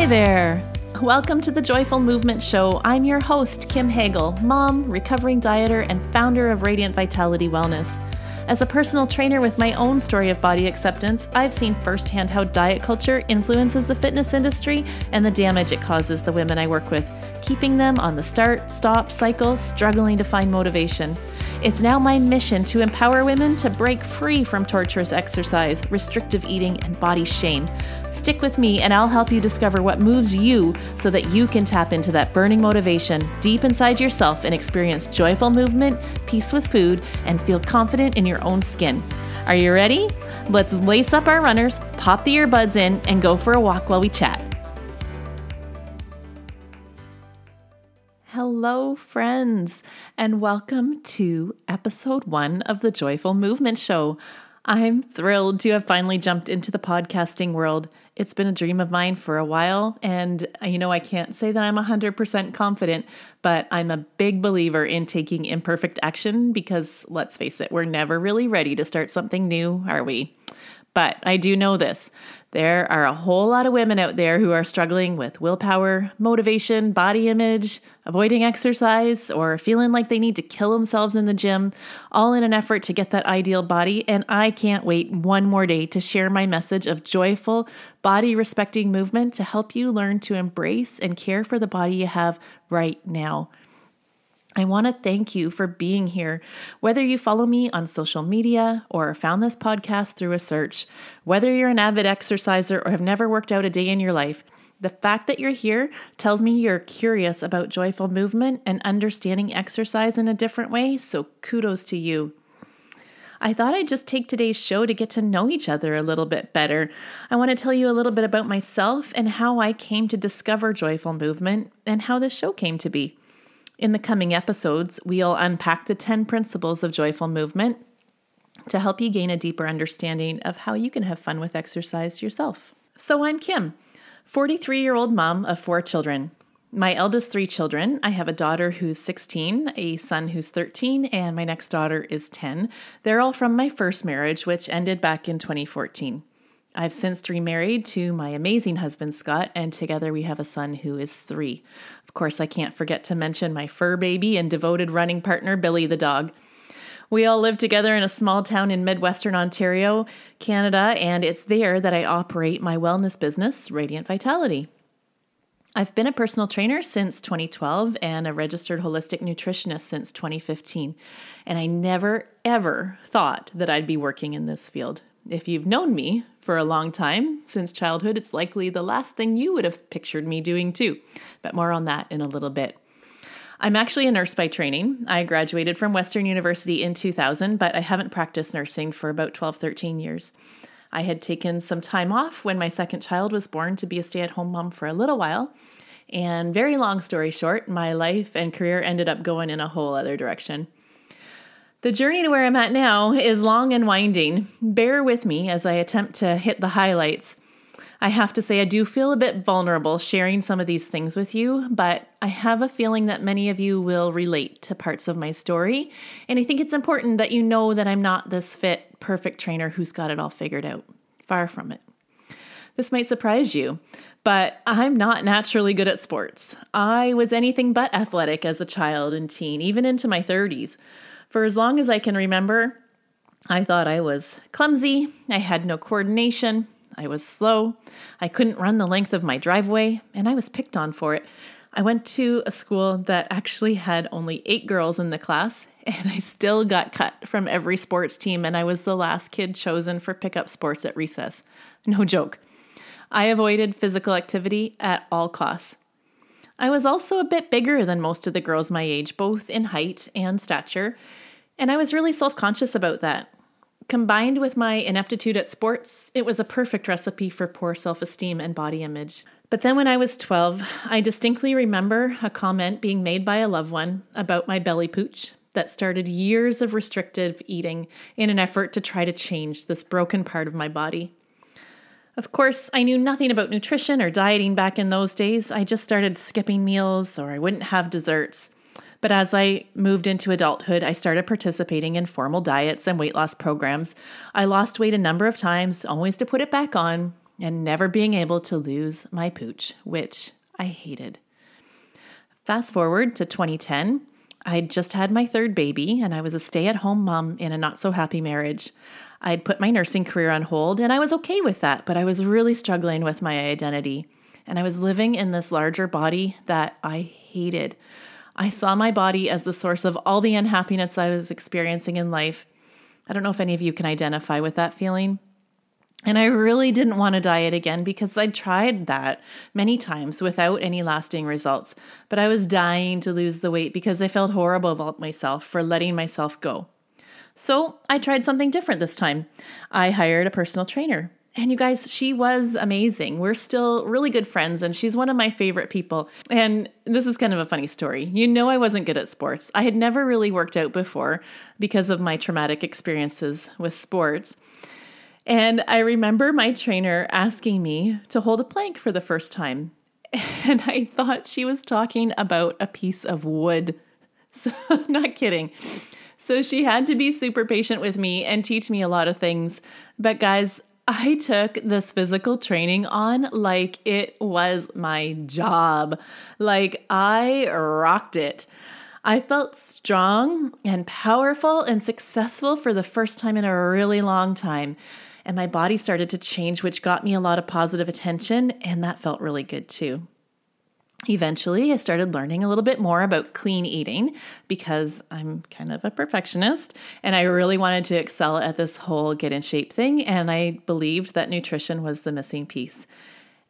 Hi there. Welcome to the Joyful Movement Show. I'm your host, Kim Hagel, mom, recovering dieter, and founder of Radiant Vitality Wellness. As a personal trainer with my own story of body acceptance, I've seen firsthand how diet culture influences the fitness industry and the damage it causes the women I work with, keeping them on the start stop cycle, struggling to find motivation. It's now my mission to empower women to break free from torturous exercise, restrictive eating, and body shame. Stick with me, and I'll help you discover what moves you so that you can tap into that burning motivation deep inside yourself and experience joyful movement, peace with food, and feel confident in your own skin. Are you ready? Let's lace up our runners, pop the earbuds in, and go for a walk while we chat. Hello, friends, and welcome to episode one of the Joyful Movement Show. I'm thrilled to have finally jumped into the podcasting world. It's been a dream of mine for a while, and uh, you know, I can't say that I'm 100% confident, but I'm a big believer in taking imperfect action because let's face it, we're never really ready to start something new, are we? But I do know this there are a whole lot of women out there who are struggling with willpower, motivation, body image, avoiding exercise, or feeling like they need to kill themselves in the gym, all in an effort to get that ideal body. And I can't wait one more day to share my message of joyful, body respecting movement to help you learn to embrace and care for the body you have right now. I want to thank you for being here. Whether you follow me on social media or found this podcast through a search, whether you're an avid exerciser or have never worked out a day in your life, the fact that you're here tells me you're curious about joyful movement and understanding exercise in a different way, so kudos to you. I thought I'd just take today's show to get to know each other a little bit better. I want to tell you a little bit about myself and how I came to discover joyful movement and how this show came to be. In the coming episodes, we'll unpack the 10 principles of joyful movement to help you gain a deeper understanding of how you can have fun with exercise yourself. So, I'm Kim, 43 year old mom of four children. My eldest three children I have a daughter who's 16, a son who's 13, and my next daughter is 10. They're all from my first marriage, which ended back in 2014. I've since remarried to my amazing husband, Scott, and together we have a son who is three. Of course, I can't forget to mention my fur baby and devoted running partner, Billy the dog. We all live together in a small town in Midwestern Ontario, Canada, and it's there that I operate my wellness business, Radiant Vitality. I've been a personal trainer since 2012 and a registered holistic nutritionist since 2015, and I never ever thought that I'd be working in this field. If you've known me for a long time, since childhood, it's likely the last thing you would have pictured me doing too. But more on that in a little bit. I'm actually a nurse by training. I graduated from Western University in 2000, but I haven't practiced nursing for about 12, 13 years. I had taken some time off when my second child was born to be a stay at home mom for a little while. And very long story short, my life and career ended up going in a whole other direction. The journey to where I'm at now is long and winding. Bear with me as I attempt to hit the highlights. I have to say, I do feel a bit vulnerable sharing some of these things with you, but I have a feeling that many of you will relate to parts of my story. And I think it's important that you know that I'm not this fit, perfect trainer who's got it all figured out. Far from it. This might surprise you, but I'm not naturally good at sports. I was anything but athletic as a child and teen, even into my 30s. For as long as I can remember, I thought I was clumsy, I had no coordination, I was slow, I couldn't run the length of my driveway, and I was picked on for it. I went to a school that actually had only eight girls in the class, and I still got cut from every sports team, and I was the last kid chosen for pickup sports at recess. No joke. I avoided physical activity at all costs. I was also a bit bigger than most of the girls my age, both in height and stature, and I was really self conscious about that. Combined with my ineptitude at sports, it was a perfect recipe for poor self esteem and body image. But then when I was 12, I distinctly remember a comment being made by a loved one about my belly pooch that started years of restrictive eating in an effort to try to change this broken part of my body. Of course, I knew nothing about nutrition or dieting back in those days. I just started skipping meals or I wouldn't have desserts. But as I moved into adulthood, I started participating in formal diets and weight loss programs. I lost weight a number of times, always to put it back on. and never being able to lose my pooch, which I hated. Fast forward to 2010, I'd just had my third baby and I was a stay at home mom in a not so happy marriage. I'd put my nursing career on hold and I was okay with that, but I was really struggling with my identity. And I was living in this larger body that I hated. I saw my body as the source of all the unhappiness I was experiencing in life. I don't know if any of you can identify with that feeling. And I really didn't want to diet again because I'd tried that many times without any lasting results. But I was dying to lose the weight because I felt horrible about myself for letting myself go. So I tried something different this time. I hired a personal trainer. And you guys, she was amazing. We're still really good friends, and she's one of my favorite people. And this is kind of a funny story. You know, I wasn't good at sports. I had never really worked out before because of my traumatic experiences with sports. And I remember my trainer asking me to hold a plank for the first time. And I thought she was talking about a piece of wood. So, not kidding. So, she had to be super patient with me and teach me a lot of things. But, guys, I took this physical training on like it was my job. Like, I rocked it. I felt strong and powerful and successful for the first time in a really long time and my body started to change, which got me a lot of positive attention, and that felt really good too. Eventually, I started learning a little bit more about clean eating because I'm kind of a perfectionist and I really wanted to excel at this whole get in shape thing. And I believed that nutrition was the missing piece.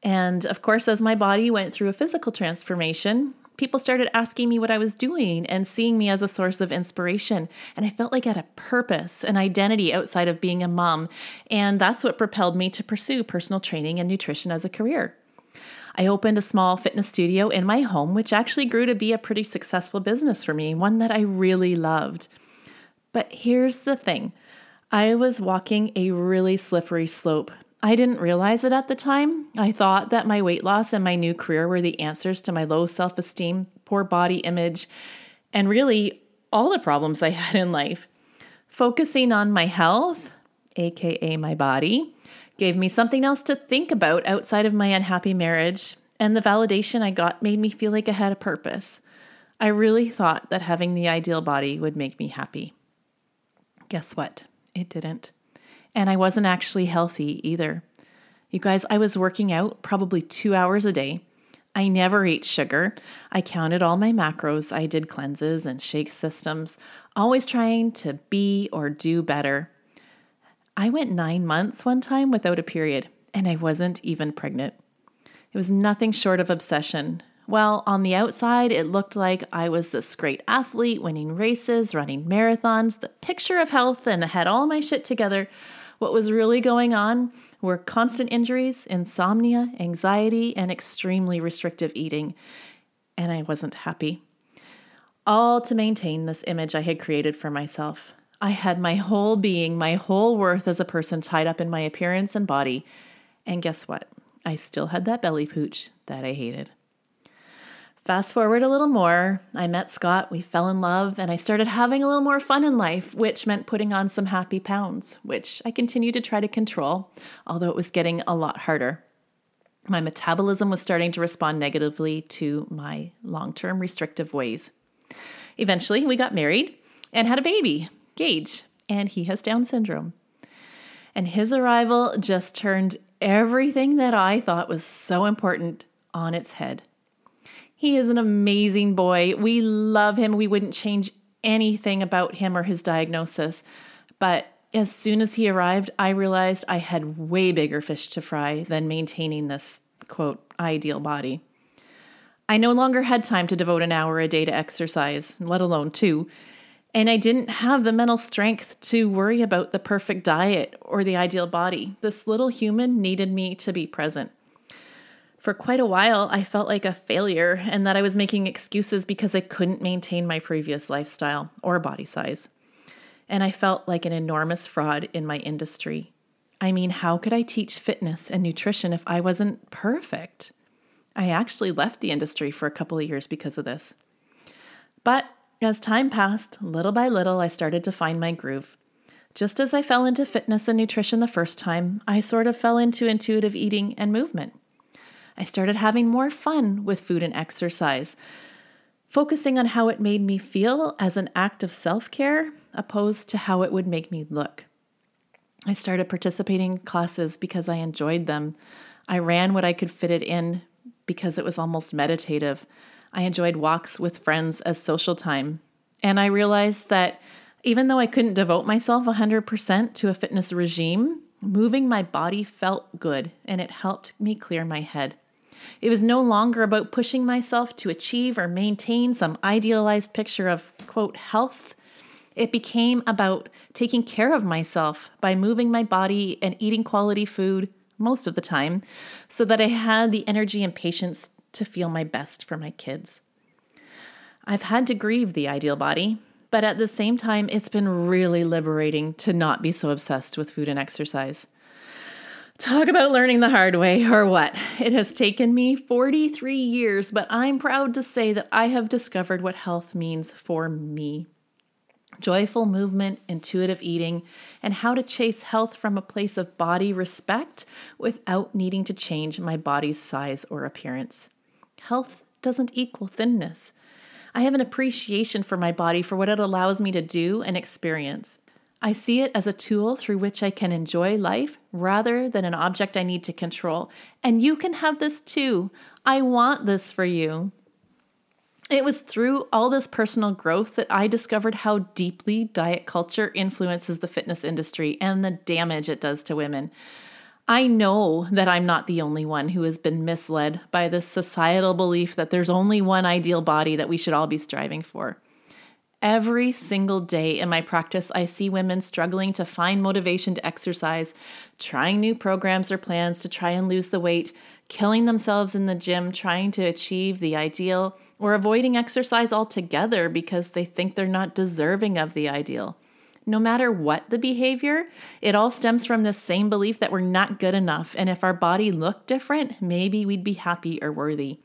And of course, as my body went through a physical transformation, people started asking me what I was doing and seeing me as a source of inspiration. And I felt like I had a purpose, an identity outside of being a mom. And that's what propelled me to pursue personal training and nutrition as a career. I opened a small fitness studio in my home, which actually grew to be a pretty successful business for me, one that I really loved. But here's the thing I was walking a really slippery slope I didn't realize it at the time. I thought that my weight loss and my new career were the answers to my low self esteem, poor body image, and really all the problems I had in life. Focusing on my health, aka my body, gave me something else to think about outside of my unhappy marriage, and the validation I got made me feel like I had a purpose. I really thought that having the ideal body would make me happy. Guess what? It didn't. And I wasn't actually healthy either. You guys, I was working out probably two hours a day. I never ate sugar. I counted all my macros. I did cleanses and shake systems, always trying to be or do better. I went nine months one time without a period, and I wasn't even pregnant. It was nothing short of obsession. Well, on the outside, it looked like I was this great athlete, winning races, running marathons, the picture of health, and I had all my shit together. What was really going on were constant injuries, insomnia, anxiety, and extremely restrictive eating. And I wasn't happy. All to maintain this image I had created for myself. I had my whole being, my whole worth as a person tied up in my appearance and body. And guess what? I still had that belly pooch that I hated. Fast forward a little more, I met Scott, we fell in love, and I started having a little more fun in life, which meant putting on some happy pounds, which I continued to try to control, although it was getting a lot harder. My metabolism was starting to respond negatively to my long term restrictive ways. Eventually, we got married and had a baby, Gage, and he has Down syndrome. And his arrival just turned everything that I thought was so important on its head. He is an amazing boy. We love him. We wouldn't change anything about him or his diagnosis. But as soon as he arrived, I realized I had way bigger fish to fry than maintaining this quote ideal body. I no longer had time to devote an hour a day to exercise, let alone two. And I didn't have the mental strength to worry about the perfect diet or the ideal body. This little human needed me to be present. For quite a while, I felt like a failure and that I was making excuses because I couldn't maintain my previous lifestyle or body size. And I felt like an enormous fraud in my industry. I mean, how could I teach fitness and nutrition if I wasn't perfect? I actually left the industry for a couple of years because of this. But as time passed, little by little, I started to find my groove. Just as I fell into fitness and nutrition the first time, I sort of fell into intuitive eating and movement. I started having more fun with food and exercise, focusing on how it made me feel as an act of self care opposed to how it would make me look. I started participating in classes because I enjoyed them. I ran what I could fit it in because it was almost meditative. I enjoyed walks with friends as social time. And I realized that even though I couldn't devote myself 100% to a fitness regime, moving my body felt good and it helped me clear my head. It was no longer about pushing myself to achieve or maintain some idealized picture of, quote, health. It became about taking care of myself by moving my body and eating quality food most of the time so that I had the energy and patience to feel my best for my kids. I've had to grieve the ideal body, but at the same time, it's been really liberating to not be so obsessed with food and exercise. Talk about learning the hard way, or what? It has taken me 43 years, but I'm proud to say that I have discovered what health means for me. Joyful movement, intuitive eating, and how to chase health from a place of body respect without needing to change my body's size or appearance. Health doesn't equal thinness. I have an appreciation for my body for what it allows me to do and experience. I see it as a tool through which I can enjoy life rather than an object I need to control. And you can have this too. I want this for you. It was through all this personal growth that I discovered how deeply diet culture influences the fitness industry and the damage it does to women. I know that I'm not the only one who has been misled by this societal belief that there's only one ideal body that we should all be striving for. Every single day in my practice, I see women struggling to find motivation to exercise, trying new programs or plans to try and lose the weight, killing themselves in the gym trying to achieve the ideal, or avoiding exercise altogether because they think they're not deserving of the ideal no matter what the behavior, it all stems from the same belief that we're not good enough. And if our body looked different, maybe we'd be happy or worthy.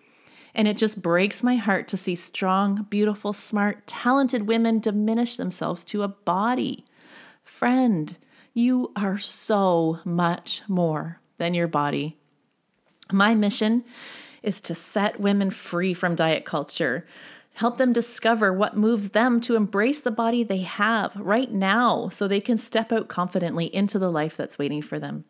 And it just breaks my heart to see strong, beautiful, smart, talented women diminish themselves to a body. Friend, you are so much more than your body. My mission is to set women free from diet culture Help them discover what moves them to embrace the body they have right now so they can step out confidently into the life that's waiting for them.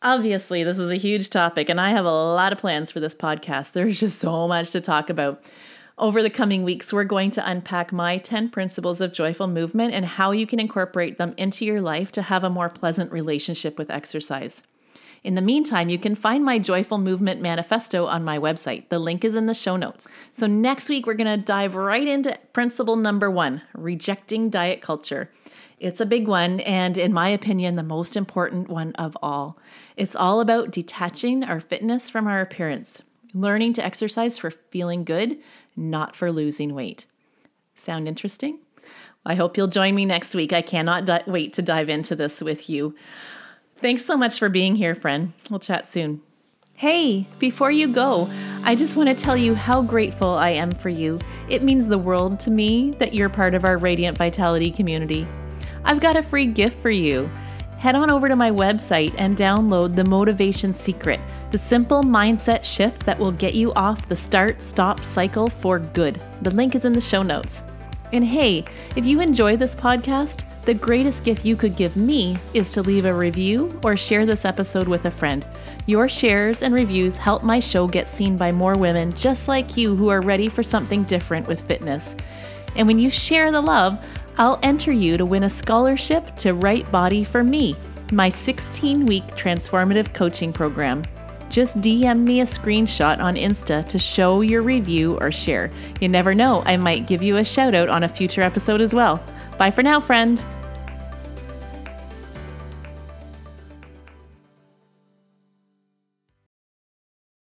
Obviously, this is a huge topic, and I have a lot of plans for this podcast. There's just so much to talk about. Over the coming weeks, we're going to unpack my 10 principles of joyful movement and how you can incorporate them into your life to have a more pleasant relationship with exercise. In the meantime, you can find my Joyful Movement Manifesto on my website. The link is in the show notes. So, next week, we're going to dive right into principle number one rejecting diet culture. It's a big one, and in my opinion, the most important one of all. It's all about detaching our fitness from our appearance, learning to exercise for feeling good, not for losing weight. Sound interesting? I hope you'll join me next week. I cannot di- wait to dive into this with you. Thanks so much for being here, friend. We'll chat soon. Hey, before you go, I just want to tell you how grateful I am for you. It means the world to me that you're part of our Radiant Vitality community. I've got a free gift for you. Head on over to my website and download the Motivation Secret, the simple mindset shift that will get you off the start stop cycle for good. The link is in the show notes. And hey, if you enjoy this podcast, the greatest gift you could give me is to leave a review or share this episode with a friend. Your shares and reviews help my show get seen by more women just like you who are ready for something different with fitness. And when you share the love, I'll enter you to win a scholarship to Right Body for Me, my 16 week transformative coaching program. Just DM me a screenshot on Insta to show your review or share. You never know, I might give you a shout out on a future episode as well. Bye for now, friend.